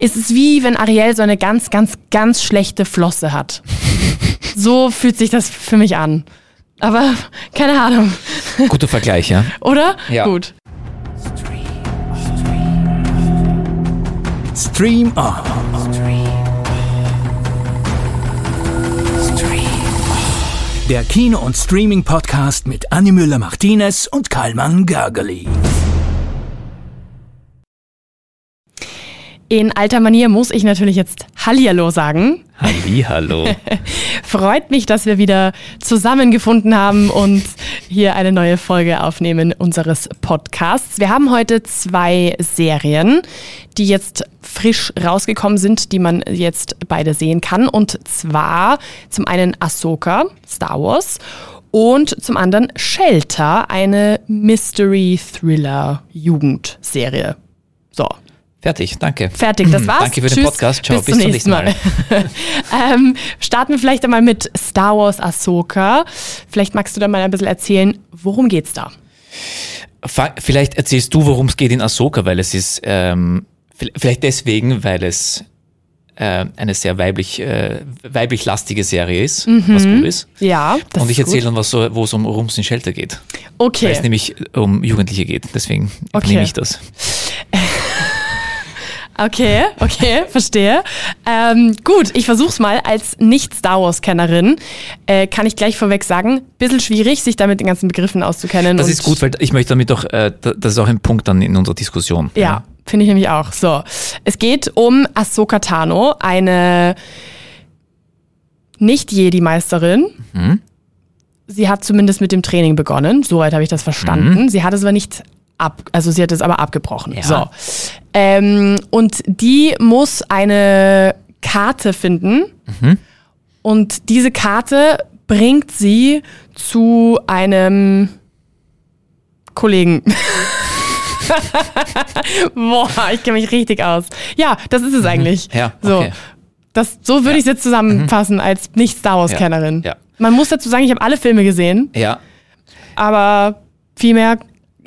Es ist wie wenn Ariel so eine ganz, ganz, ganz schlechte Flosse hat. so fühlt sich das für mich an. Aber keine Ahnung. Guter Vergleich, ja. Oder? Ja. Gut. Stream On. Der Kino- und Streaming-Podcast mit Annie Müller-Martinez und Karlmann Gergely. In alter Manier muss ich natürlich jetzt Hallihallo sagen. Hallihallo. Freut mich, dass wir wieder zusammengefunden haben und hier eine neue Folge aufnehmen unseres Podcasts. Wir haben heute zwei Serien, die jetzt frisch rausgekommen sind, die man jetzt beide sehen kann. Und zwar zum einen Ahsoka, Star Wars, und zum anderen Shelter, eine Mystery-Thriller-Jugendserie. So, Fertig, danke. Fertig, das war's. Danke für den Tschüss, Podcast. Ciao, bis, zum nächsten Mal. ähm, starten wir vielleicht einmal mit Star Wars Ahsoka. Vielleicht magst du da mal ein bisschen erzählen, worum geht's da? Vielleicht erzählst du, worum es geht in Ahsoka, weil es ist, ähm, vi- vielleicht deswegen, weil es äh, eine sehr weiblich, äh, weiblich lastige Serie ist, was gut ist. Ja, das Und ich erzähle dann, was so, wo es um Rums in Shelter geht. Weil Okay, es nämlich um Jugendliche geht. Deswegen Okay. nehme ich das. okay, okay, verstehe. Ähm, gut, ich versuch's mal. Als Nicht-Star Wars-Kennerin äh, kann ich gleich vorweg sagen, bisschen schwierig, sich da mit den ganzen Begriffen auszukennen. Das ist gut, weil ich möchte damit auch, äh, da- das ist auch ein Punkt dann in unserer Diskussion. Ja, finde ich nämlich auch. So, es geht um Ahsoka Tano, eine Nicht-Jedi-Meisterin. Sie hat zumindest mit dem Training begonnen, soweit habe ich das verstanden. Sie hat es aber nicht ab, also sie hat es aber abgebrochen. Ja. So. Ähm, und die muss eine Karte finden. Und diese Karte bringt sie zu einem Kollegen. Boah, ich kenne mich richtig aus. Ja, das ist es eigentlich. Ja, so. okay. Das, so würde ich es jetzt zusammenfassen als Nicht-Star Wars-Kennerin. Ja, ja. Man muss dazu sagen, ich habe alle Filme gesehen, Ja, aber viel mehr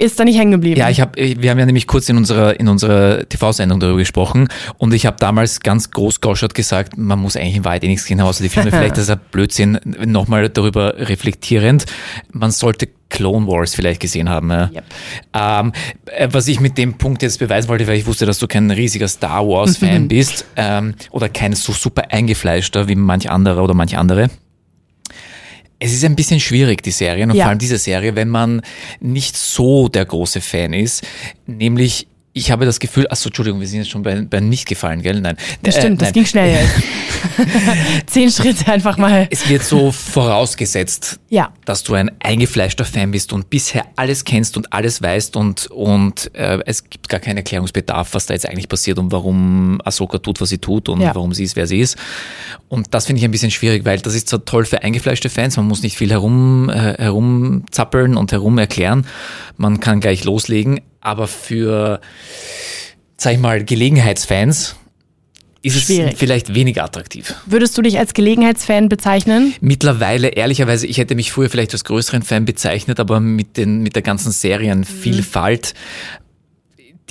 ist da nicht hängen geblieben. Ja, ich habe, wir haben ja nämlich kurz in unserer in unserer TV-Sendung darüber gesprochen und ich habe damals ganz großgauschert gesagt, man muss eigentlich in Wahrheit eh nichts gehen, außer die Filme. Vielleicht ist das ein Blödsinn. Nochmal darüber reflektierend, man sollte Clone Wars vielleicht gesehen haben. Ja. Yep. Ähm, äh, was ich mit dem Punkt jetzt beweisen wollte, weil ich wusste, dass du kein riesiger Star Wars-Fan bist ähm, oder kein so super eingefleischter wie manch anderer oder manch andere. Es ist ein bisschen schwierig, die Serien und Ja. vor allem diese Serie, wenn man nicht so der große Fan ist. Nämlich, ich habe das Gefühl, achso, Entschuldigung, wir sind jetzt schon bei, bei nicht gefallen, gell? Nein. das Äh, stimmt, das nein. ging schnell jetzt. Zehn Schritte einfach mal. Es wird so vorausgesetzt, Ja. dass du ein eingefleischter Fan bist und bisher alles kennst und alles weißt und, und äh, es gibt gar keinen Erklärungsbedarf, was da jetzt eigentlich passiert und warum Ahsoka tut, was sie tut und Ja. warum sie ist, wer sie ist. Und das finde ich ein bisschen schwierig, weil das ist zwar toll für eingefleischte Fans, man muss nicht viel herum, äh, herumzappeln und herum erklären, man kann gleich loslegen, aber für, sag ich mal, Gelegenheitsfans ist Schwierig. es vielleicht weniger attraktiv. Würdest du dich als Gelegenheitsfan bezeichnen? Mittlerweile, ehrlicherweise, ich hätte mich früher vielleicht als größeren Fan bezeichnet, aber mit, den, mit der ganzen Serienvielfalt,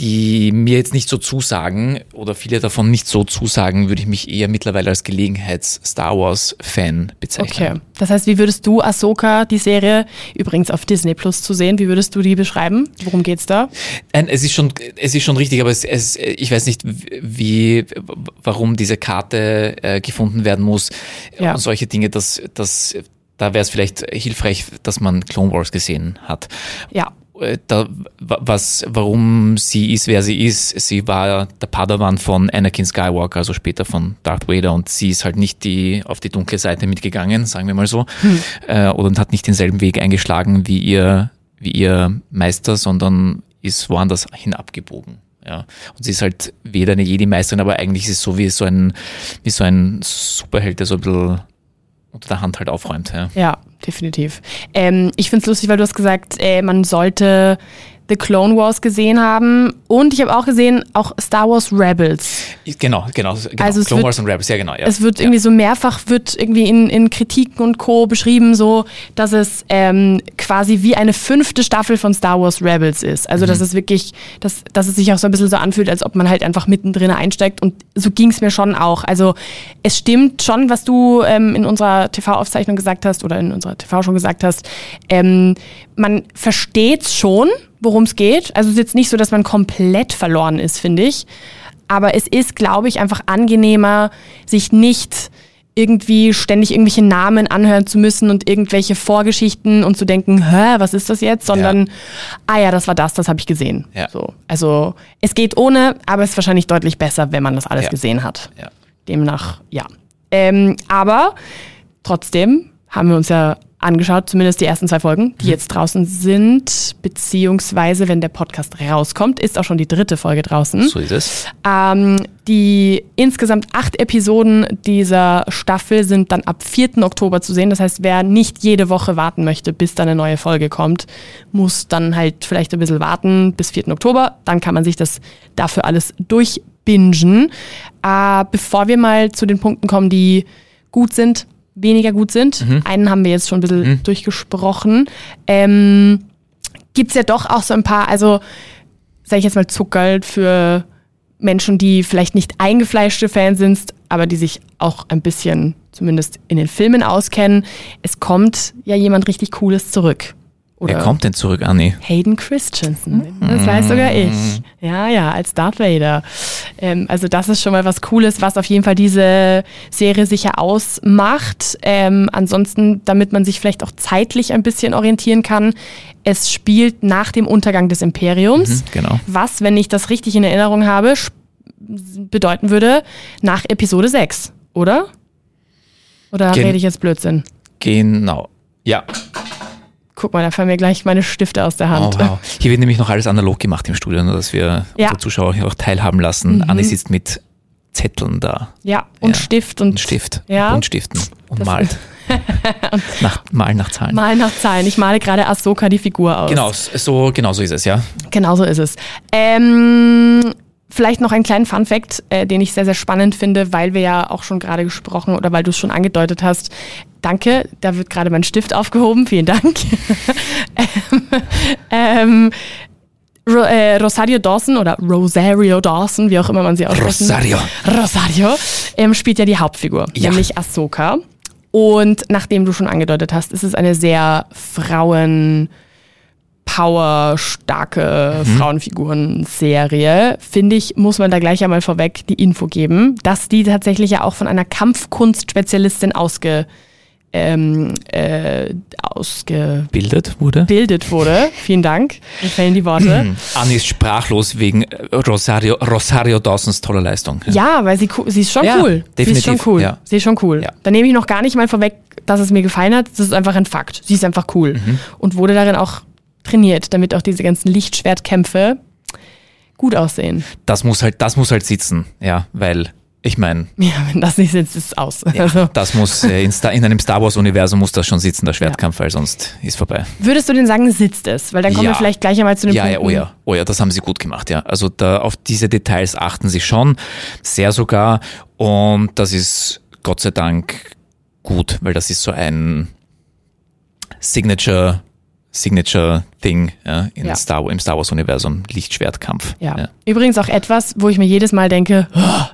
die mir jetzt nicht so zusagen oder viele davon nicht so zusagen, würde ich mich eher mittlerweile als Gelegenheits-Star Wars-Fan bezeichnen. Okay. Das heißt, wie würdest du Ahsoka, die Serie, übrigens auf Disney Plus zu sehen, wie würdest du die beschreiben? Worum geht's da? Nein, es ist schon, es ist schon richtig, aber es, es, ich weiß nicht, wie, warum diese Karte äh, gefunden werden muss Ja. und solche Dinge, dass, dass, da wäre es vielleicht hilfreich, dass man Clone Wars gesehen hat. Ja. Äh, Da, wa- was, warum sie ist, wer sie ist. Sie war der Padawan von Anakin Skywalker, also später von Darth Vader, und sie ist halt nicht die auf die dunkle Seite mitgegangen, sagen wir mal so, äh, und hat nicht denselben Weg eingeschlagen wie ihr, wie ihr Meister, sondern ist woanders hin abgebogen. Ja. Und sie ist halt weder eine Jedi-Meisterin, aber eigentlich ist es so wie so ein, wie so ein Superheld, der so ein bisschen unter der Hand halt aufräumt. Ja. Ja, definitiv. Ähm, ich finde es lustig, weil du hast gesagt, äh, man sollte The Clone Wars gesehen haben und ich habe auch gesehen, auch Star Wars Rebels. Genau, genau, genau. Also es Clone wird- Wars und Rebels, ja genau. Ja. Es wird ja. irgendwie so mehrfach wird irgendwie in, in Kritiken und Co. beschrieben, so dass es ähm, quasi wie eine fünfte Staffel von Star Wars Rebels ist. Also Mhm. dass es wirklich, dass, dass es sich auch so ein bisschen so anfühlt, als ob man halt einfach mittendrin einsteigt. Und so ging es mir schon auch. Also es stimmt schon, was du ähm, in unserer TV-Aufzeichnung gesagt hast oder in unserer TV schon gesagt hast. Ähm, man versteht schon, worum es geht. Also es ist jetzt nicht so, dass man komplett verloren ist, finde ich. Aber es ist, glaube ich, einfach angenehmer, sich nicht irgendwie ständig irgendwelche Namen anhören zu müssen und irgendwelche Vorgeschichten und zu denken, hä, was ist das jetzt? Sondern, ah ja, das war das, das habe ich gesehen. Ja. So. Also es geht ohne, aber es ist wahrscheinlich deutlich besser, wenn man das alles Ja. gesehen hat. Ja. Demnach, ja. Ähm, aber trotzdem haben wir uns ja angeschaut, zumindest die ersten zwei Folgen, die jetzt draußen sind, beziehungsweise wenn der Podcast rauskommt, ist auch schon die dritte Folge draußen. So ist es. Ähm, die insgesamt acht Episoden dieser Staffel sind dann ab 4. Oktober zu sehen. Das heißt, wer nicht jede Woche warten möchte, bis dann eine neue Folge kommt, muss dann halt vielleicht ein bisschen warten bis 4. Oktober. Dann kann man sich das dafür alles durchbingen. Äh, bevor wir mal zu den Punkten kommen, die gut sind, weniger gut sind. Einen haben wir jetzt schon ein bisschen durchgesprochen. Ähm, gibt's ja doch auch so ein paar, also sag ich jetzt mal Zuckerl für Menschen, die vielleicht nicht eingefleischte Fans sind, aber die sich auch ein bisschen zumindest in den Filmen auskennen. Es kommt ja jemand richtig Cooles zurück. Oder Wer kommt denn zurück, Anni? Hayden Christensen. Das weiß sogar ich. Ja, ja, als Darth Vader. Ähm, also das ist schon mal was Cooles, was auf jeden Fall diese Serie sicher ausmacht. Ähm, ansonsten, damit man sich vielleicht auch zeitlich ein bisschen orientieren kann, es spielt nach dem Untergang des Imperiums. Mhm, genau. Was, wenn ich das richtig in Erinnerung habe, bedeuten würde nach Episode 6, oder? Oder Gen- rede ich jetzt Blödsinn? Genau. Ja. Guck mal, da fallen mir gleich meine Stifte aus der Oh, Hand. wow. Hier wird nämlich noch alles analog gemacht im Studio, nur dass wir Ja. Mhm. unsere Zuschauer hier auch teilhaben lassen. Anni sitzt mit Zetteln da. Ja, und Ja. Stift und Und Stift. Ja. Und Stiften. Und Das- malt. nach, malen nach Zahlen. Mal nach Zahlen. Ich male gerade Ahsoka die Figur aus. Genau, so, genau so ist es, ja. Genau so ist es. Ähm, vielleicht noch einen kleinen Funfact, äh, den ich sehr, sehr spannend finde, weil wir ja auch schon gerade gesprochen oder weil du es schon angedeutet hast. Danke, da wird gerade mein Stift aufgehoben. Vielen Dank. ähm, ähm, Ro äh, Rosario Dawson oder Rosario Dawson, wie auch immer man sie aussprechen Rosario. Rosario ähm, spielt ja die Hauptfigur, Ja. nämlich Ahsoka. Und nachdem du schon angedeutet hast, ist es eine sehr Frauen Power starke Frauenfiguren-Serie, finde ich, muss man da gleich einmal vorweg die Info geben, dass die tatsächlich ja auch von einer Kampfkunstspezialistin ausge, ähm, äh, ausgebildet Bildet wurde. wurde. Vielen Dank. Mir fehlen die Worte. Anni ist sprachlos wegen äh, Rosario, Rosario Dawsons toller Leistung. Ja, weil sie, sie ist schon Ja, cool. Sie ist definitiv, schon cool. ja. Sie ist schon cool. Ja. Da nehme ich noch gar nicht mal vorweg, dass es mir gefallen hat. Das ist einfach ein Fakt. Sie ist einfach cool. Mhm. Und wurde darin auch trainiert, damit auch diese ganzen Lichtschwertkämpfe gut aussehen. Das muss halt, das muss halt sitzen, ja, weil ich meine, Ja, wenn das nicht sitzt, ist es aus. ja, Also, das muss äh, in, Star, in einem Star Wars Universum muss das schon sitzen, der Schwertkampf, weil sonst ist vorbei. würdest du denn sagen, sitzt es? Weil dann kommen Ja. wir vielleicht gleich einmal zu den Ja, ja, Punkten. oh ja, oh ja, das haben sie gut gemacht, ja. Also da auf diese Details achten sie schon, sehr sogar. Und das ist Gott sei Dank gut, weil das ist so ein Signature, Signature Thing ja, Ja. Star, im Star Wars Universum, Lichtschwertkampf. Ja. Übrigens auch etwas, wo ich mir jedes Mal denke "Oh",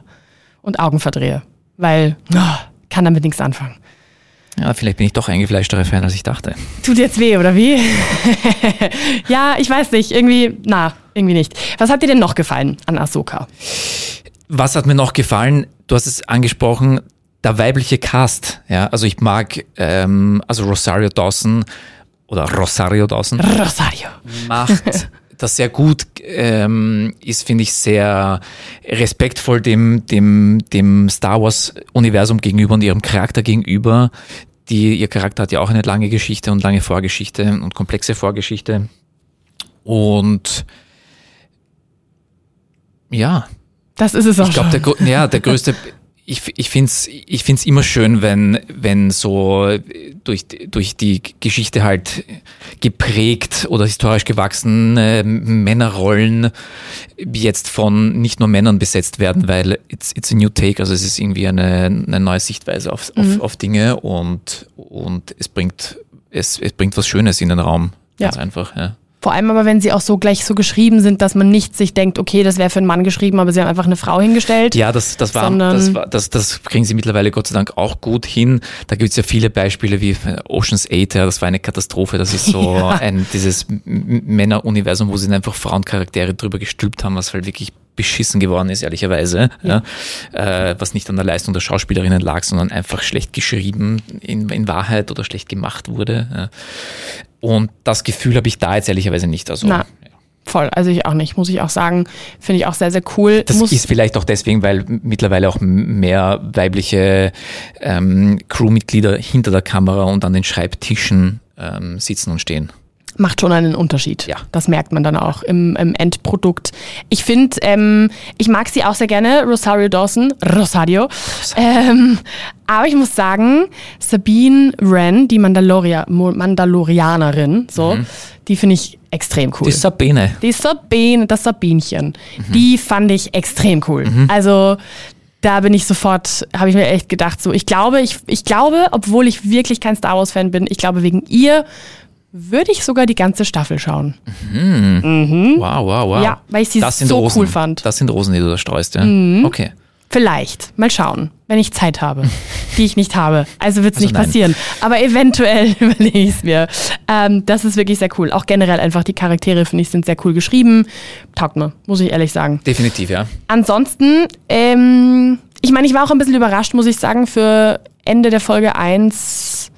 und Augen verdrehe. Weil oh, kann damit nichts anfangen. ja, vielleicht bin ich doch eingefleischtere Fan, als ich dachte. Tut jetzt weh, oder wie? ja, ich weiß nicht. Irgendwie, na, irgendwie nicht. Was hat dir denn noch gefallen an Ahsoka? Was hat mir noch gefallen? Du hast es angesprochen, der weibliche Cast. Ja, also ich mag ähm, also Rosario Dawson oder Rosario Dawson Rosario. macht das sehr gut, ähm, ist finde ich sehr respektvoll dem dem dem Star Wars Universum gegenüber und ihrem Charakter gegenüber. Die ihr Charakter hat ja auch eine lange Geschichte und lange Vorgeschichte und komplexe Vorgeschichte und ja, Das ist es auch ich glaube, der, ja, der größte, ich, ich finde es ich find's immer schön, wenn, wenn so durch, durch die Geschichte halt geprägt oder historisch gewachsene Männerrollen jetzt von nicht nur Männern besetzt werden, weil it's, it's a new take, also es ist irgendwie eine, eine neue Sichtweise auf, mhm. auf, auf Dinge und, und es bringt, es, es bringt was Schönes in den Raum. Ganz ja. einfach, ja. Vor allem aber, wenn sie auch so gleich so geschrieben sind, dass man nicht sich denkt, okay, das wäre für einen Mann geschrieben, aber sie haben einfach eine Frau hingestellt. Ja, das, das, war, das, war, das, das kriegen sie mittlerweile Gott sei Dank auch gut hin. Da gibt es ja viele Beispiele wie Ocean's 8, ja, das war eine Katastrophe. Das ist so ja. ein, dieses Männeruniversum, wo sie einfach Frauencharaktere drüber gestülpt haben, was halt wirklich beschissen geworden ist, ehrlicherweise. Ja. ja. Äh, was nicht an der Leistung der Schauspielerinnen lag, sondern einfach schlecht geschrieben in, in Wahrheit oder schlecht gemacht wurde. Ja. Und das Gefühl habe ich da jetzt ehrlicherweise nicht. Also, Na. Voll, also ich auch nicht, muss ich auch sagen. Finde ich auch sehr, sehr cool. Das muss ist vielleicht auch deswegen, weil mittlerweile auch mehr weibliche ähm, Crewmitglieder hinter der Kamera und an den Schreibtischen ähm, sitzen und stehen macht schon einen Unterschied. Ja. Das merkt man dann auch im, im Endprodukt. Ich finde, ähm, ich mag sie auch sehr gerne, Rosario Dawson, Rosario. Ähm, aber ich muss sagen, Sabine Wren, die Mandaloria, Mandalorianerin, so, mhm. die finde ich extrem cool. Die Sabine. Die Sabine, das Sabinchen. Mhm. Die fand ich extrem cool. Mhm. Also da bin ich sofort, habe ich mir echt gedacht, so, ich glaube, ich, ich glaube, obwohl ich wirklich kein Star Wars-Fan bin, ich glaube, wegen ihr würde ich sogar die ganze Staffel schauen. Mhm. Mhm. Wow, wow, wow. Ja, weil ich sie so Rosen. cool fand. Das sind Rosen, die du da streust, ja? Mhm. Okay. Vielleicht. Mal schauen, wenn ich Zeit habe, die ich nicht habe. Also wird es also nicht nein. passieren. Aber eventuell überlege ich es mir. Ähm, das ist wirklich sehr cool. Auch generell einfach die Charaktere, finde ich, sind sehr cool geschrieben. Taugt mir, muss ich ehrlich sagen. Definitiv, ja. Ansonsten, ähm, ich meine, ich war auch ein bisschen überrascht, muss ich sagen, für Ende der Folge 1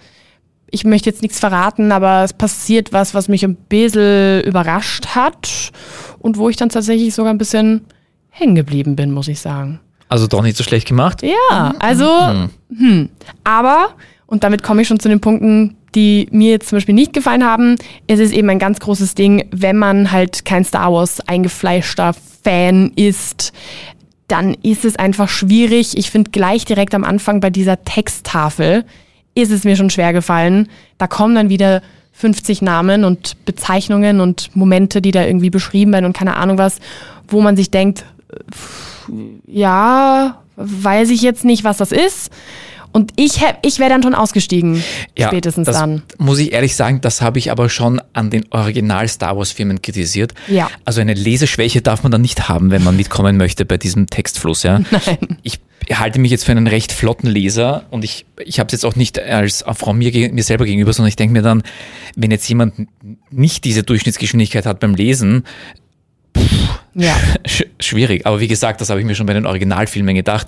ich möchte jetzt nichts verraten, aber es passiert was, was mich ein bisschen überrascht hat und wo ich dann tatsächlich sogar ein bisschen hängen geblieben bin, muss ich sagen. Also doch nicht so schlecht gemacht? Ja, also, hm. Hm. aber, und damit komme ich schon zu den Punkten, die mir jetzt zum Beispiel nicht gefallen haben, es ist eben ein ganz großes Ding, wenn man halt kein Star Wars eingefleischter Fan ist, dann ist es einfach schwierig. Ich finde gleich direkt am Anfang bei dieser Texttafel, ist es mir schon schwer gefallen. Da kommen dann wieder 50 Namen und Bezeichnungen und Momente, die da irgendwie beschrieben werden und keine Ahnung was, wo man sich denkt, ja, weiß ich jetzt nicht, was das ist. Und ich, ich wäre dann schon ausgestiegen, ja, spätestens das dann. Muss ich ehrlich sagen, das habe ich aber schon an den Original Star Wars Filmen kritisiert. Ja. Also eine Leseschwäche darf man dann nicht haben, wenn man mitkommen möchte bei diesem Textfluss. Ja. Nein. Ich halte mich jetzt für einen recht flotten Leser und ich, ich habe es jetzt auch nicht als Frau mir, mir selber gegenüber, sondern ich denke mir dann, wenn jetzt jemand nicht diese Durchschnittsgeschwindigkeit hat beim Lesen, pff, ja. sch schwierig. Aber wie gesagt, das habe ich mir schon bei den Originalfilmen gedacht.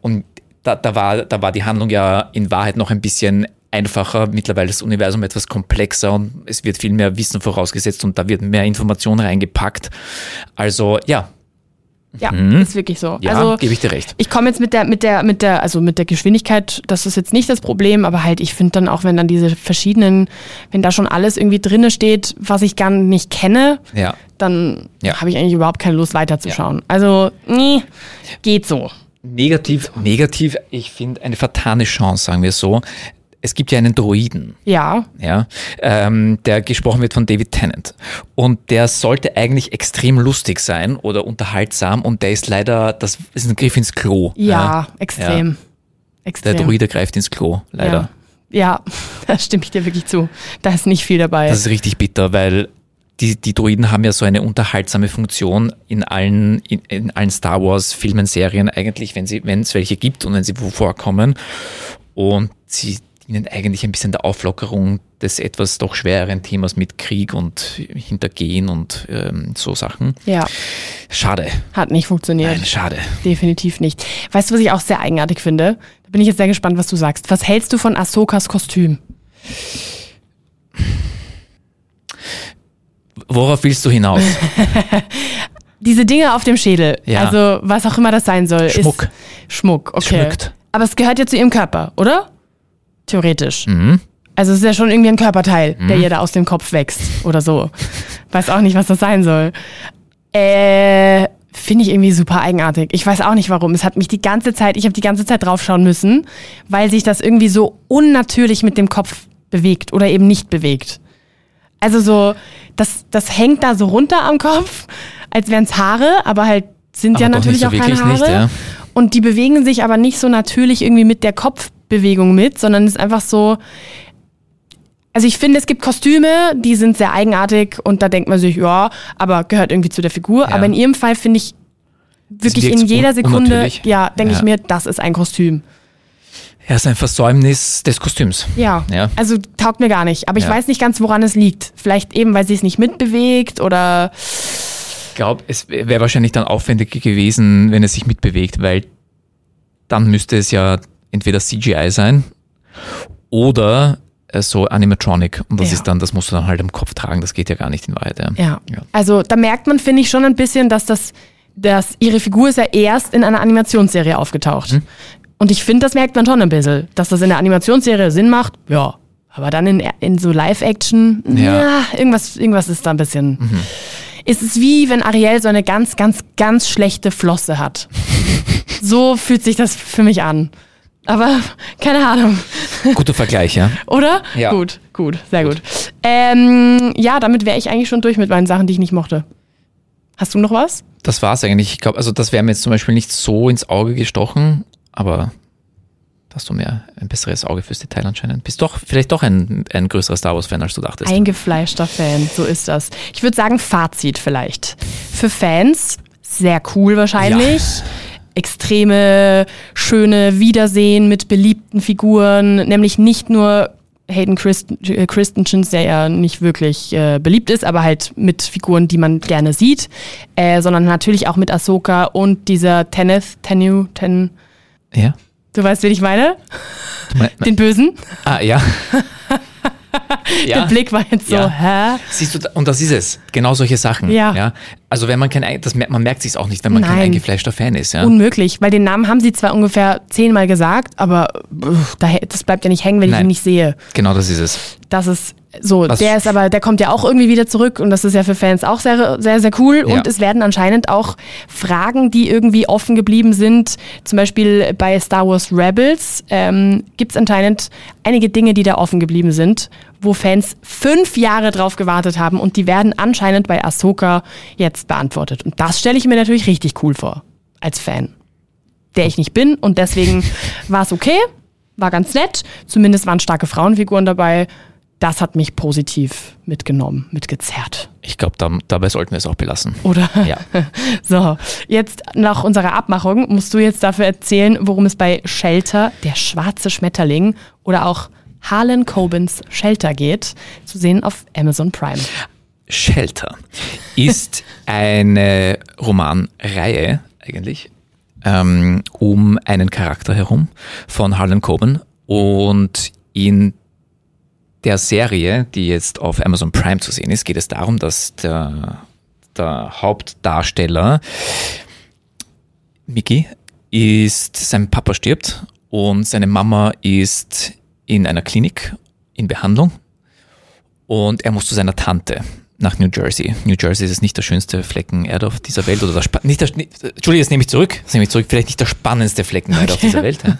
Und da, da, war, da war die Handlung ja in Wahrheit noch ein bisschen einfacher. Mittlerweile ist das Universum etwas komplexer und es wird viel mehr Wissen vorausgesetzt und da wird mehr Information reingepackt. Also ja, ja, mhm. ist wirklich so. Ja, also gebe ich dir recht. Ich komme jetzt mit der, mit der, mit der, also mit der Geschwindigkeit, das ist jetzt nicht das Problem, aber halt, ich finde dann auch, wenn dann diese verschiedenen, wenn da schon alles irgendwie drinne steht, was ich gar nicht kenne, ja. dann ja. habe ich eigentlich überhaupt keine Lust weiterzuschauen. Ja. Also, nee, geht so. Negativ, negativ, ich finde eine vertane Chance, sagen wir so es gibt ja einen Droiden. Ja. Ja. Ähm, der gesprochen wird von David Tennant. Und der sollte eigentlich extrem lustig sein oder unterhaltsam und der ist leider, das ist ein Griff ins Klo. Ja, ja. extrem. Ja. extrem. Der Droide greift ins Klo, leider. Ja. ja, da stimme ich dir wirklich zu. Da ist nicht viel dabei. Das ist richtig bitter, weil die, die Droiden haben ja so eine unterhaltsame Funktion in allen, in, in allen Star Wars Filmen, Serien eigentlich, wenn sie, wenn es welche gibt und wenn sie wo vorkommen. Und sie, ihnen eigentlich ein bisschen der Auflockerung des etwas doch schwereren Themas mit Krieg und Hintergehen und ähm, so Sachen. Ja. Schade. Hat nicht funktioniert. Nein, schade. Definitiv nicht. Weißt du, was ich auch sehr eigenartig finde? Da bin ich jetzt sehr gespannt, was du sagst. Was hältst du von Ahsokas Kostüm? Worauf willst du hinaus? Diese Dinge auf dem Schädel, ja. also was auch immer das sein soll. Schmuck. Schmuck, okay. Schmückt. Aber es gehört ja zu ihrem Körper, oder? Theoretisch. Mhm. Also es ist ja schon irgendwie ein Körperteil, mhm. der ihr da aus dem Kopf wächst oder so. Weiß auch nicht, was das sein soll. Äh, finde ich irgendwie super eigenartig. Ich weiß auch nicht warum. Es hat mich die ganze Zeit, ich habe die ganze Zeit draufschauen müssen, weil sich das irgendwie so unnatürlich mit dem Kopf bewegt oder eben nicht bewegt. Also so, das, das hängt da so runter am Kopf, als wären es Haare, aber halt sind Aber ja natürlich so auch keine Haare. nicht, ja. Und die bewegen sich aber nicht so natürlich irgendwie mit der Kopfbewegung mit, sondern es ist einfach so. Also ich finde, es gibt Kostüme, die sind sehr eigenartig und da denkt man sich, ja, aber gehört irgendwie zu der Figur. Ja. Aber in ihrem Fall finde ich wirklich in jeder un- Sekunde, ja, denke Ja. ich mir, das ist ein Kostüm. Er ist ein Versäumnis des Kostüms. Ja. Ja. Also taugt mir gar nicht. Aber ich Ja. weiß nicht ganz, woran es liegt. Vielleicht eben, weil sie es nicht mitbewegt oder Ich glaube, es wäre wahrscheinlich dann aufwendiger gewesen, wenn es sich mitbewegt, weil dann müsste es ja entweder CGI sein oder äh, so Animatronic. Und das Ja. ist dann, das musst du dann halt am Kopf tragen, das geht ja gar nicht in Wahrheit. Ja. Ja. Ja. Also da merkt man, finde ich, schon ein bisschen, dass das, dass ihre Figur ist ja erst in einer Animationsserie aufgetaucht. Mhm. Und ich finde, das merkt man schon ein bisschen. Dass das in der Animationsserie Sinn macht, ja. Aber dann in, in so Live-Action, ja. Ja. Mhm. irgendwas, irgendwas ist da ein bisschen. Es ist wie wenn Ariel so eine ganz, ganz, ganz schlechte Flosse hat. so fühlt sich das für mich an. Aber keine Ahnung. Guter Vergleich, ja. Oder? Ja. Gut, gut, sehr gut. Ähm, ja, damit wäre ich eigentlich schon durch mit meinen Sachen, die ich nicht mochte. Hast du noch was? Das war's eigentlich. Ich glaube, also das wäre mir jetzt zum Beispiel nicht so ins Auge gestochen, aber hast du mehr ein besseres Auge fürs Detail anscheinend. Bist doch vielleicht doch ein, ein größerer Star Wars-Fan, als du dachtest. Eingefleischter Fan, so ist das. Ich würde sagen, Fazit vielleicht. Für Fans sehr cool wahrscheinlich. Extreme, schöne Wiedersehen mit beliebten Figuren, nämlich nicht nur Hayden Christ äh, Christensen, der ja nicht wirklich äh, beliebt ist, aber halt mit Figuren, die man gerne sieht, äh, sondern natürlich auch mit Ahsoka und dieser Tenneth, Tenu, Ten, ja? du weißt, wen ich meine? Den Bösen. ah, ja. Der Blick war jetzt so, Ja. hä? Siehst du, und das ist es. Genau solche Sachen. Ja. Also wenn man kein, Ei- das, merkt- man merkt sich auch nicht, wenn man kein Nein. eingefleischter Fan ist. Ja. Unmöglich, weil den Namen haben sie zwar ungefähr zehnmal gesagt, aber das bleibt ja nicht hängen, wenn ich Nein. ihn nicht sehe. Genau das ist es. Das ist so, Was- der ist aber, der kommt ja auch irgendwie wieder zurück und das ist ja für Fans auch sehr, sehr, sehr cool. Ja. Und es werden anscheinend auch Fragen, die irgendwie offen geblieben sind, zum Beispiel bei Star Wars Rebels, ähm, gibt es anscheinend einige Dinge, die da offen geblieben sind, wo Fans fünf Jahre drauf gewartet haben und die werden anscheinend bei Ahsoka jetzt beantwortet. Und das stelle ich mir natürlich richtig cool vor, als Fan. Der ich nicht bin und deswegen war es okay, war ganz nett. Zumindest waren starke Frauenfiguren dabei. Das hat mich positiv mitgenommen, mitgezerrt. Ich glaube, da, dabei sollten wir es auch belassen. Oder? Ja. So, jetzt nach unserer Abmachung musst du jetzt dafür erzählen, worum es bei Shelter, der schwarze Schmetterling oder auch Harlan Cobens Shelter geht, zu sehen auf Amazon Prime. Shelter ist eine Romanreihe eigentlich ähm, um einen Charakter herum von Harlan Coben und in der Serie, die jetzt auf Amazon Prime zu sehen ist, geht es darum, dass der, der Hauptdarsteller Mickey ist, sein Papa stirbt und seine Mama ist in einer Klinik in Behandlung und er muss zu seiner Tante nach New Jersey. New Jersey ist nicht der schönste Flecken Erde auf dieser Welt oder der Spa nicht der, nicht, Entschuldigung, das nehme ich zurück. Das nehme ich zurück. Vielleicht nicht der spannendste Flecken Erde auf dieser Welt. Ja.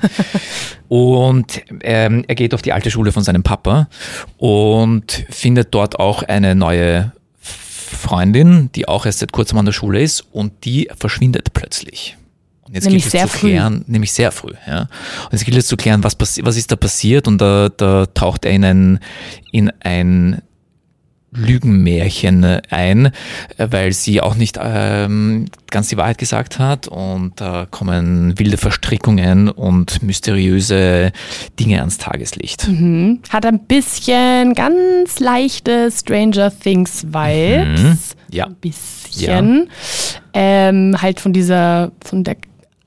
Und ähm, er geht auf die alte Schule von seinem Papa und findet dort auch eine neue Freundin, die auch erst seit kurzem an der Schule ist und die verschwindet plötzlich. Und jetzt Nämlich gilt es sehr zu früh. klären, nämlich sehr früh, ja. Und jetzt gilt es zu klären, was, was ist da passiert und da, da taucht er in ein, in ein Lügenmärchen ein, äh, weil sie auch nicht ähm, ganz die Wahrheit gesagt hat und da kommen wilde Verstrickungen und mysteriöse Dinge ans Tageslicht. Hat ein bisschen ganz leichte Stranger Things Vibes. Mhm. Ja. Ein bisschen. Ähm, halt von dieser, von der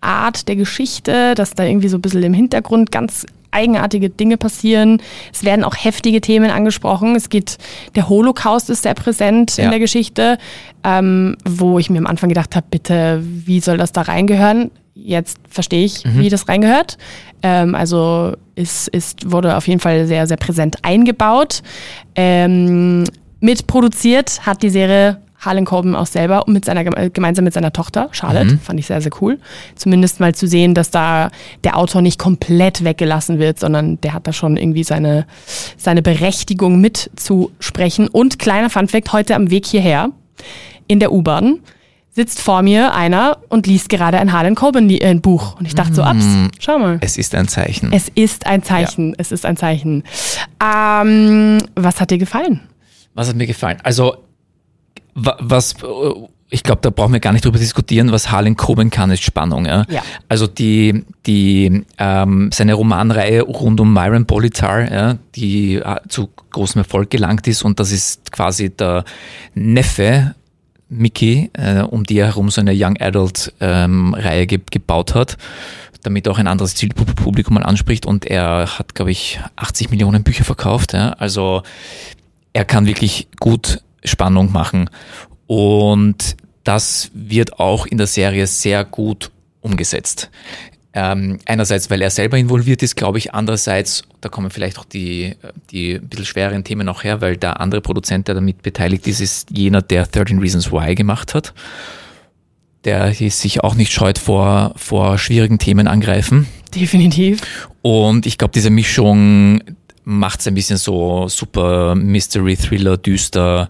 Art der Geschichte, dass da irgendwie so ein bisschen im Hintergrund ganz eigenartige Dinge passieren. Es werden auch heftige Themen angesprochen. Es geht, der Holocaust ist sehr präsent in Ja. der Geschichte, ähm, wo ich mir am Anfang gedacht habe, bitte, wie soll das da reingehören? Jetzt verstehe ich, wie das reingehört. Ähm, also es ist, wurde auf jeden Fall sehr, sehr präsent eingebaut. Ähm, mitproduziert hat die Serie Harlan Coben auch selber mit seiner, gemeinsam mit seiner Tochter, Charlotte. Mhm. Fand ich sehr, sehr cool. Zumindest mal zu sehen, dass da der Autor nicht komplett weggelassen wird, sondern der hat da schon irgendwie seine, seine Berechtigung mitzusprechen. Und kleiner Funfact, heute am Weg hierher in der U-Bahn sitzt vor mir einer und liest gerade ein Harlan Coben äh, Buch. Und ich dachte so, ups, schau mal. Es ist ein Zeichen. Es ist ein Zeichen. Es ist ein Zeichen. Ähm, was hat dir gefallen? Was hat mir gefallen? Also, was, äh, ich glaube, da brauchen wir gar nicht drüber diskutieren, was Harlan Coben kann, ist Spannung. Ja? Ja. Also die, die, ähm, seine Romanreihe rund um Myron Bolitar, ja, die äh, zu großem Erfolg gelangt ist und das ist quasi der Neffe Mickey, äh, um die er herum so eine Young Adult ähm, Reihe ge gebaut hat, damit auch ein anderes Zielpublikum mal anspricht und er hat, glaube ich, 80 Millionen Bücher verkauft. Ja? Also er kann wirklich gut Spannung machen und das wird auch in der Serie sehr gut umgesetzt. Ähm, einerseits, weil er selber involviert ist, glaube ich. Andererseits, da kommen vielleicht auch die, die ein bisschen schweren Themen noch her, weil der andere Produzent, der damit beteiligt ist, ist jener, der 13 Reasons Why gemacht hat. Der sich auch nicht scheut vor, vor schwierigen Themen angreifen. Definitiv. Und ich glaube, diese Mischung macht es ein bisschen so super Mystery, Thriller, düster,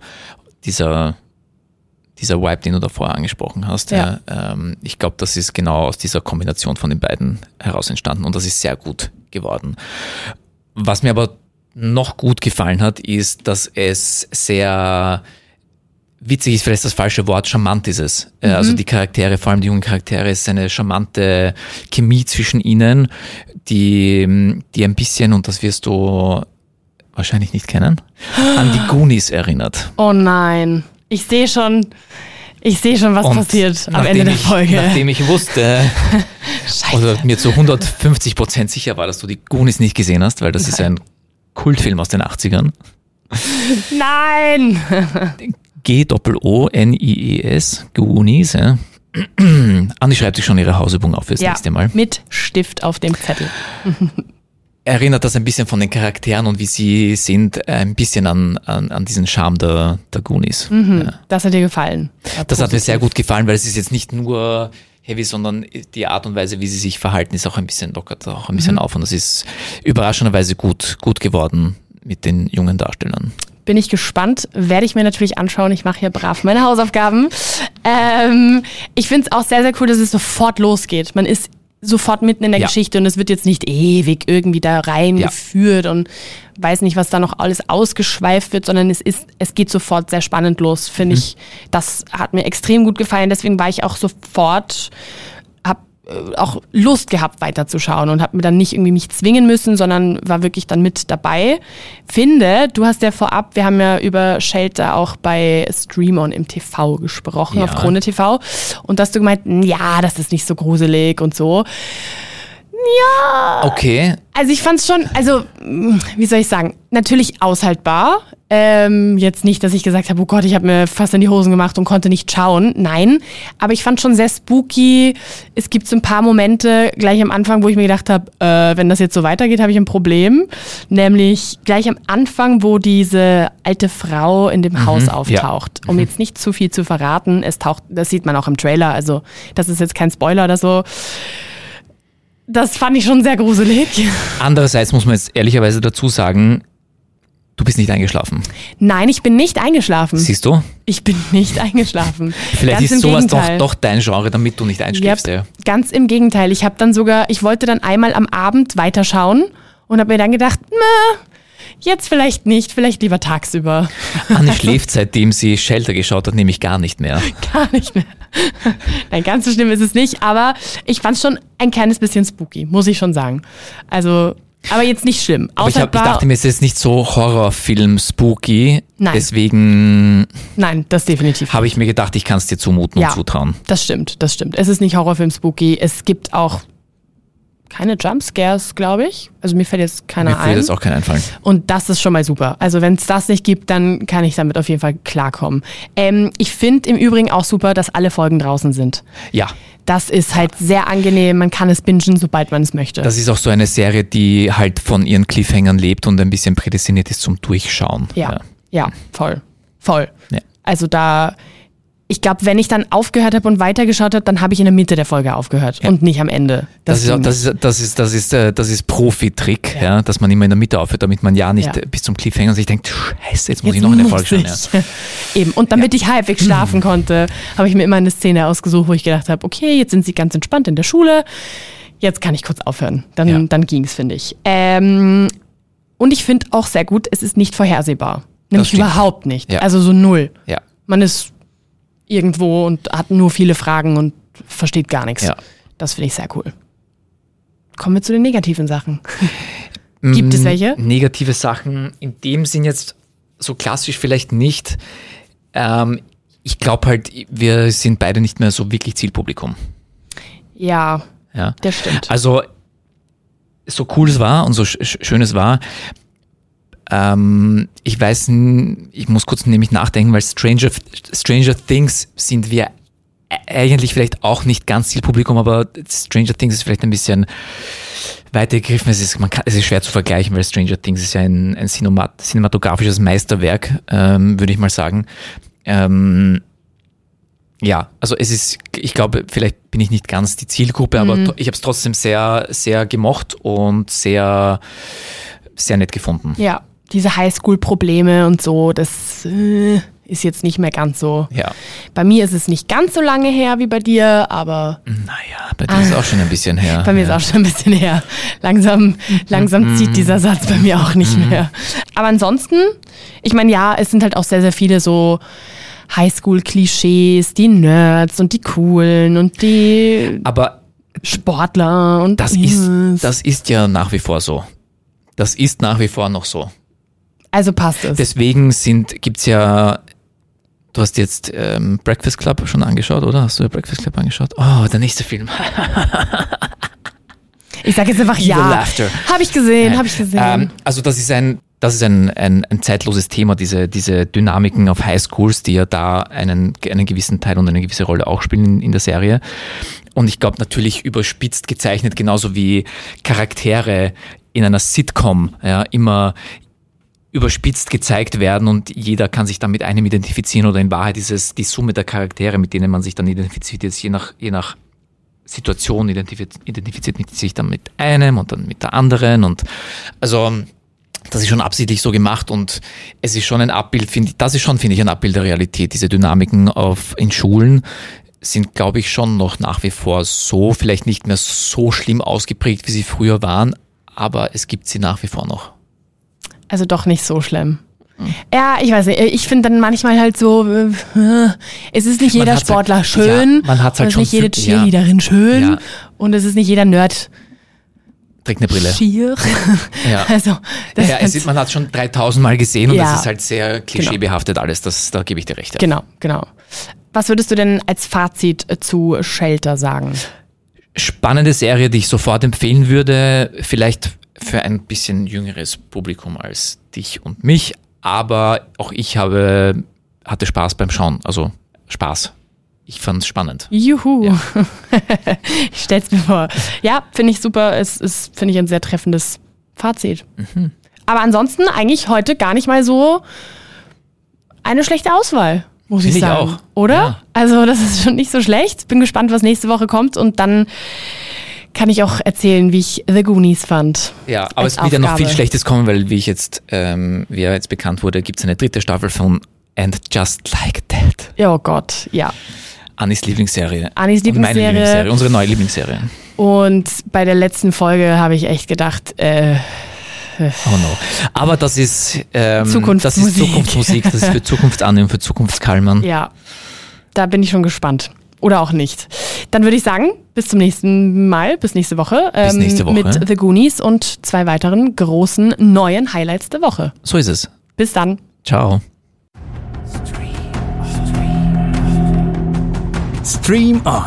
dieser, dieser Vibe, den du davor angesprochen hast. Ja. ähm, ich glaube, das ist genau aus dieser Kombination von den beiden heraus entstanden und das ist sehr gut geworden. Was mir aber noch gut gefallen hat, ist, dass es sehr witzig ist vielleicht das falsche Wort, charmant ist es. Äh, Also die Charaktere, vor allem die jungen Charaktere, ist eine charmante Chemie zwischen ihnen, die, die ein bisschen, und das wirst du wahrscheinlich nicht kennen, an die Goonies erinnert. Oh nein. Ich sehe schon, ich sehe schon, was Und passiert am Ende der ich, Folge. Nachdem ich wusste, oder mir zu 150 Prozent sicher war, dass du die Goonies nicht gesehen hast, weil das ist ein Kultfilm aus den 80ern. Nein! G-O-O-N-I-E-S, Goonies, ja. Andi schreibt sich schon ihre Hausübung auf fürs Ja, nächste Mal. mit Stift auf dem Zettel. Erinnert das ein bisschen von den Charakteren und wie sie sind, ein bisschen an, an, an diesen Charme der, der Goonies. Ja. Das hat dir gefallen. Das hat mir sehr gut gefallen, weil es ist jetzt nicht nur heavy, sondern die Art und Weise, wie sie sich verhalten, ist auch ein bisschen lockert auch ein Mhm. bisschen auf und das ist überraschenderweise gut, gut geworden mit den jungen Darstellern. Bin ich gespannt. Werde ich mir natürlich anschauen. Ich mache hier brav meine Hausaufgaben. Ähm, ich finde es auch sehr, sehr cool, dass es sofort losgeht. Man ist sofort mitten in der Ja. Geschichte und es wird jetzt nicht ewig irgendwie da reingeführt und weiß nicht, was da noch alles ausgeschweift wird, sondern es ist, es geht sofort sehr spannend los, finde ich. Das hat mir extrem gut gefallen. Deswegen war ich auch sofort, auch Lust gehabt, weiterzuschauen und habe mir dann nicht irgendwie mich zwingen müssen, sondern war wirklich dann mit dabei. Finde, du hast ja vorab, wir haben ja über Shelter auch bei Stream On im TV gesprochen, Ja. auf Krone TV. Und da hast du gemeint, ja, das ist nicht so gruselig und so. Okay, Also ich fand es schon, also mh, wie soll ich sagen, natürlich aushaltbar. Ähm, jetzt nicht, dass ich gesagt habe, oh Gott, ich habe mir fast in die Hosen gemacht und konnte nicht schauen. Nein, aber ich fand schon sehr spooky. Es gibt so ein paar Momente gleich am Anfang, wo ich mir gedacht habe, äh, wenn das jetzt so weitergeht, habe ich ein Problem. Nämlich gleich am Anfang, wo diese alte Frau in dem Haus auftaucht. Um jetzt nicht zu viel zu verraten, es taucht, das sieht man auch im Trailer, also das ist jetzt kein Spoiler oder so. Das fand ich schon sehr gruselig. andererseits muss man jetzt ehrlicherweise dazu sagen, du bist nicht eingeschlafen. Nein, ich bin nicht eingeschlafen. Siehst du? Ich bin nicht eingeschlafen. Vielleicht Ganz ist sowas doch, doch dein Genre, damit du nicht einschläfst. Yep, Ja. Ganz im Gegenteil. Ich habe dann sogar, ich wollte dann einmal am Abend weiterschauen und habe mir dann gedacht, na, jetzt vielleicht nicht, vielleicht lieber tagsüber. Anni schläft, seitdem sie Shelter geschaut hat, nämlich gar nicht mehr. Gar nicht mehr. Nein, ganz so schlimm ist es nicht, aber ich fand es schon ein kleines bisschen spooky, muss ich schon sagen. Also, aber jetzt nicht schlimm. Aber ich, hab, ich dachte mir, es ist nicht so Horrorfilm spooky. Nein. Deswegen Nein, das definitiv. habe ich mir gedacht, ich kann es dir zumuten Ja. und zutrauen. Das stimmt, das stimmt. Es ist nicht Horrorfilm spooky. Es gibt auch keine Jumpscares, glaube ich. Also mir fällt jetzt keiner Mir ein. würde jetzt auch kein einfallen. Und das ist schon mal super. Also wenn es das nicht gibt, dann kann ich damit auf jeden Fall klarkommen. Ähm, ich finde im Übrigen auch super, dass alle Folgen draußen sind. Ja, Das ist halt sehr angenehm. Man kann es bingen, sobald man es möchte. das ist auch so eine Serie, die halt von ihren Cliffhangern lebt und ein bisschen prädestiniert ist zum Durchschauen. ja, ja, voll, voll. Ja. Also da ich glaube, wenn ich dann aufgehört habe und weitergeschaut habe, dann habe ich in der Mitte der Folge aufgehört Ja. und nicht am Ende. Das, ist, ging das, ist, das ist, das ist, äh, das ist Profi-Trick, ja. dass man immer in der Mitte aufhört, damit man ja nicht Ja. bis zum Cliffhanger sich denkt, scheiße, jetzt muss Jetzt ich noch eine muss Folge schauen. Ja. Eben. Und damit ich halbwegs schlafen konnte, habe ich mir immer eine Szene ausgesucht, wo ich gedacht habe, okay, jetzt sind sie ganz entspannt in der Schule. Jetzt kann ich kurz aufhören. Dann, Ja. dann ging es, finde ich. Ähm, und ich finde auch sehr gut, es ist nicht vorhersehbar. Nämlich überhaupt nicht. Ja. Also so null. Ja. Man ist irgendwo und hat nur viele Fragen und versteht gar nichts. Ja. Das finde ich sehr cool. Kommen wir zu den negativen Sachen. Gibt es Mm, welche? Negative Sachen in dem Sinn jetzt so klassisch vielleicht nicht. Ähm, ich glaube halt, wir sind beide nicht mehr so wirklich Zielpublikum. Ja, Ja. das stimmt. Also, so cool es war und so sch sch- schön es war, ähm, ich weiß, ich muss kurz nämlich nachdenken, weil Stranger, Stranger Things sind wir eigentlich vielleicht auch nicht ganz Zielpublikum, aber Stranger Things ist vielleicht ein bisschen weiter gegriffen. Es ist, man kann, es ist schwer zu vergleichen, weil Stranger Things ist ja ein, ein cinemat cinematografisches Meisterwerk, ähm, würde ich mal sagen. Ähm, ja, also es ist, ich glaube, vielleicht bin ich nicht ganz die Zielgruppe, aber to- ich habe es trotzdem sehr, sehr gemocht und sehr, sehr nett gefunden. Ja, diese Highschool-Probleme und so, das äh, ist jetzt nicht mehr ganz so. Ja. Bei mir ist es nicht ganz so lange her wie bei dir, aber Naja, bei dir ist auch schon ein bisschen her. bei mir ist auch schon ein bisschen her. Langsam, langsam zieht dieser Satz bei mir auch nicht mehr. Aber ansonsten, ich meine, ja, es sind halt auch sehr, sehr viele so Highschool-Klischees, die Nerds und die Coolen und die Aber Sportler und das ist, das ist ja nach wie vor so. Das ist nach wie vor noch so. Also passt es. Deswegen sind, gibt's ja, du hast jetzt ähm, Breakfast Club schon angeschaut, oder? Hast du Breakfast Club angeschaut? Oh, der nächste Film. Ich sage jetzt einfach ja. Habe ich gesehen, habe ich gesehen. Ähm, also das ist ein, das ist ein, ein, ein zeitloses Thema, diese, diese Dynamiken auf Highschools, die ja da einen, einen gewissen Teil und eine gewisse Rolle auch spielen in, in der Serie. Und ich glaube natürlich überspitzt gezeichnet, genauso wie Charaktere in einer Sitcom ja, immer überspitzt gezeigt werden und jeder kann sich dann mit einem identifizieren oder in Wahrheit ist es die Summe der Charaktere, mit denen man sich dann identifiziert, ist je nach, je nach Situation identifiziert, identifiziert sich dann mit einem und dann mit der anderen und also das ist schon absichtlich so gemacht und es ist schon ein Abbild, finde ich, das ist schon, finde ich, ein Abbild der Realität. Diese Dynamiken auf, in Schulen sind, glaube ich, schon noch nach wie vor so, vielleicht nicht mehr so schlimm ausgeprägt, wie sie früher waren, aber es gibt sie nach wie vor noch. Also doch nicht so schlimm. Hm. Ja, ich weiß nicht. Ich finde dann manchmal halt so, äh, es ist nicht jeder halt- Sportler schön, ja, man hat's halt und es ist schon nicht jede ja. Cheerleaderin schön Ja. und es ist nicht jeder Nerd Trägt eine Brille. schier. Ja. Also, das Ja, es ist, man hat es schon 3000 Mal gesehen und Ja. es ist halt sehr klischeebehaftet alles, das, da gebe ich dir recht. Genau, genau. Was würdest du denn als Fazit zu Shelter sagen? Spannende Serie, die ich sofort empfehlen würde, vielleicht für ein bisschen jüngeres Publikum als dich und mich, aber auch ich habe, hatte Spaß beim Schauen, also Spaß. Ich fand es spannend. Juhu. ich stell's mir vor. Ja, finde ich super. Es ist, finde ich, ein sehr treffendes Fazit. Mhm. Aber ansonsten eigentlich heute gar nicht mal so eine schlechte Auswahl, muss ich Finde ich sagen. auch. Oder? Ja. Also, das ist schon nicht so schlecht. Bin gespannt, was nächste Woche kommt und dann kann ich auch erzählen, wie ich The Goonies fand. Ja, aber es wird ja noch viel Aufgabe. Schlechtes kommen, weil wie ich jetzt, ähm, wie ja jetzt bekannt wurde, gibt es eine dritte Staffel von And Just Like That. Oh Gott, ja. Annis Lieblingsserie. Annis Und meine Lieblingsserie. Lieblingsserie, unsere neue Lieblingsserie. Und bei der letzten Folge habe ich echt gedacht, äh, Oh no. Aber das ist, ähm, das ist Zukunftsmusik. Zukunftsmusik, das ist für Zukunftsanne und für Zukunftskalmern. Ja, da bin ich schon gespannt. Oder auch nicht. Dann würde ich sagen, bis zum nächsten Mal, bis nächste Woche. Bis ähm, nächste Woche. Mit The Goonies und zwei weiteren großen neuen Highlights der Woche. So ist es. Bis dann. Ciao. Stream On.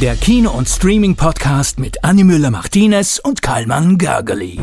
Der Kino- und Streaming-Podcast mit Annie Müller-Martinez und Karlmann Gergely.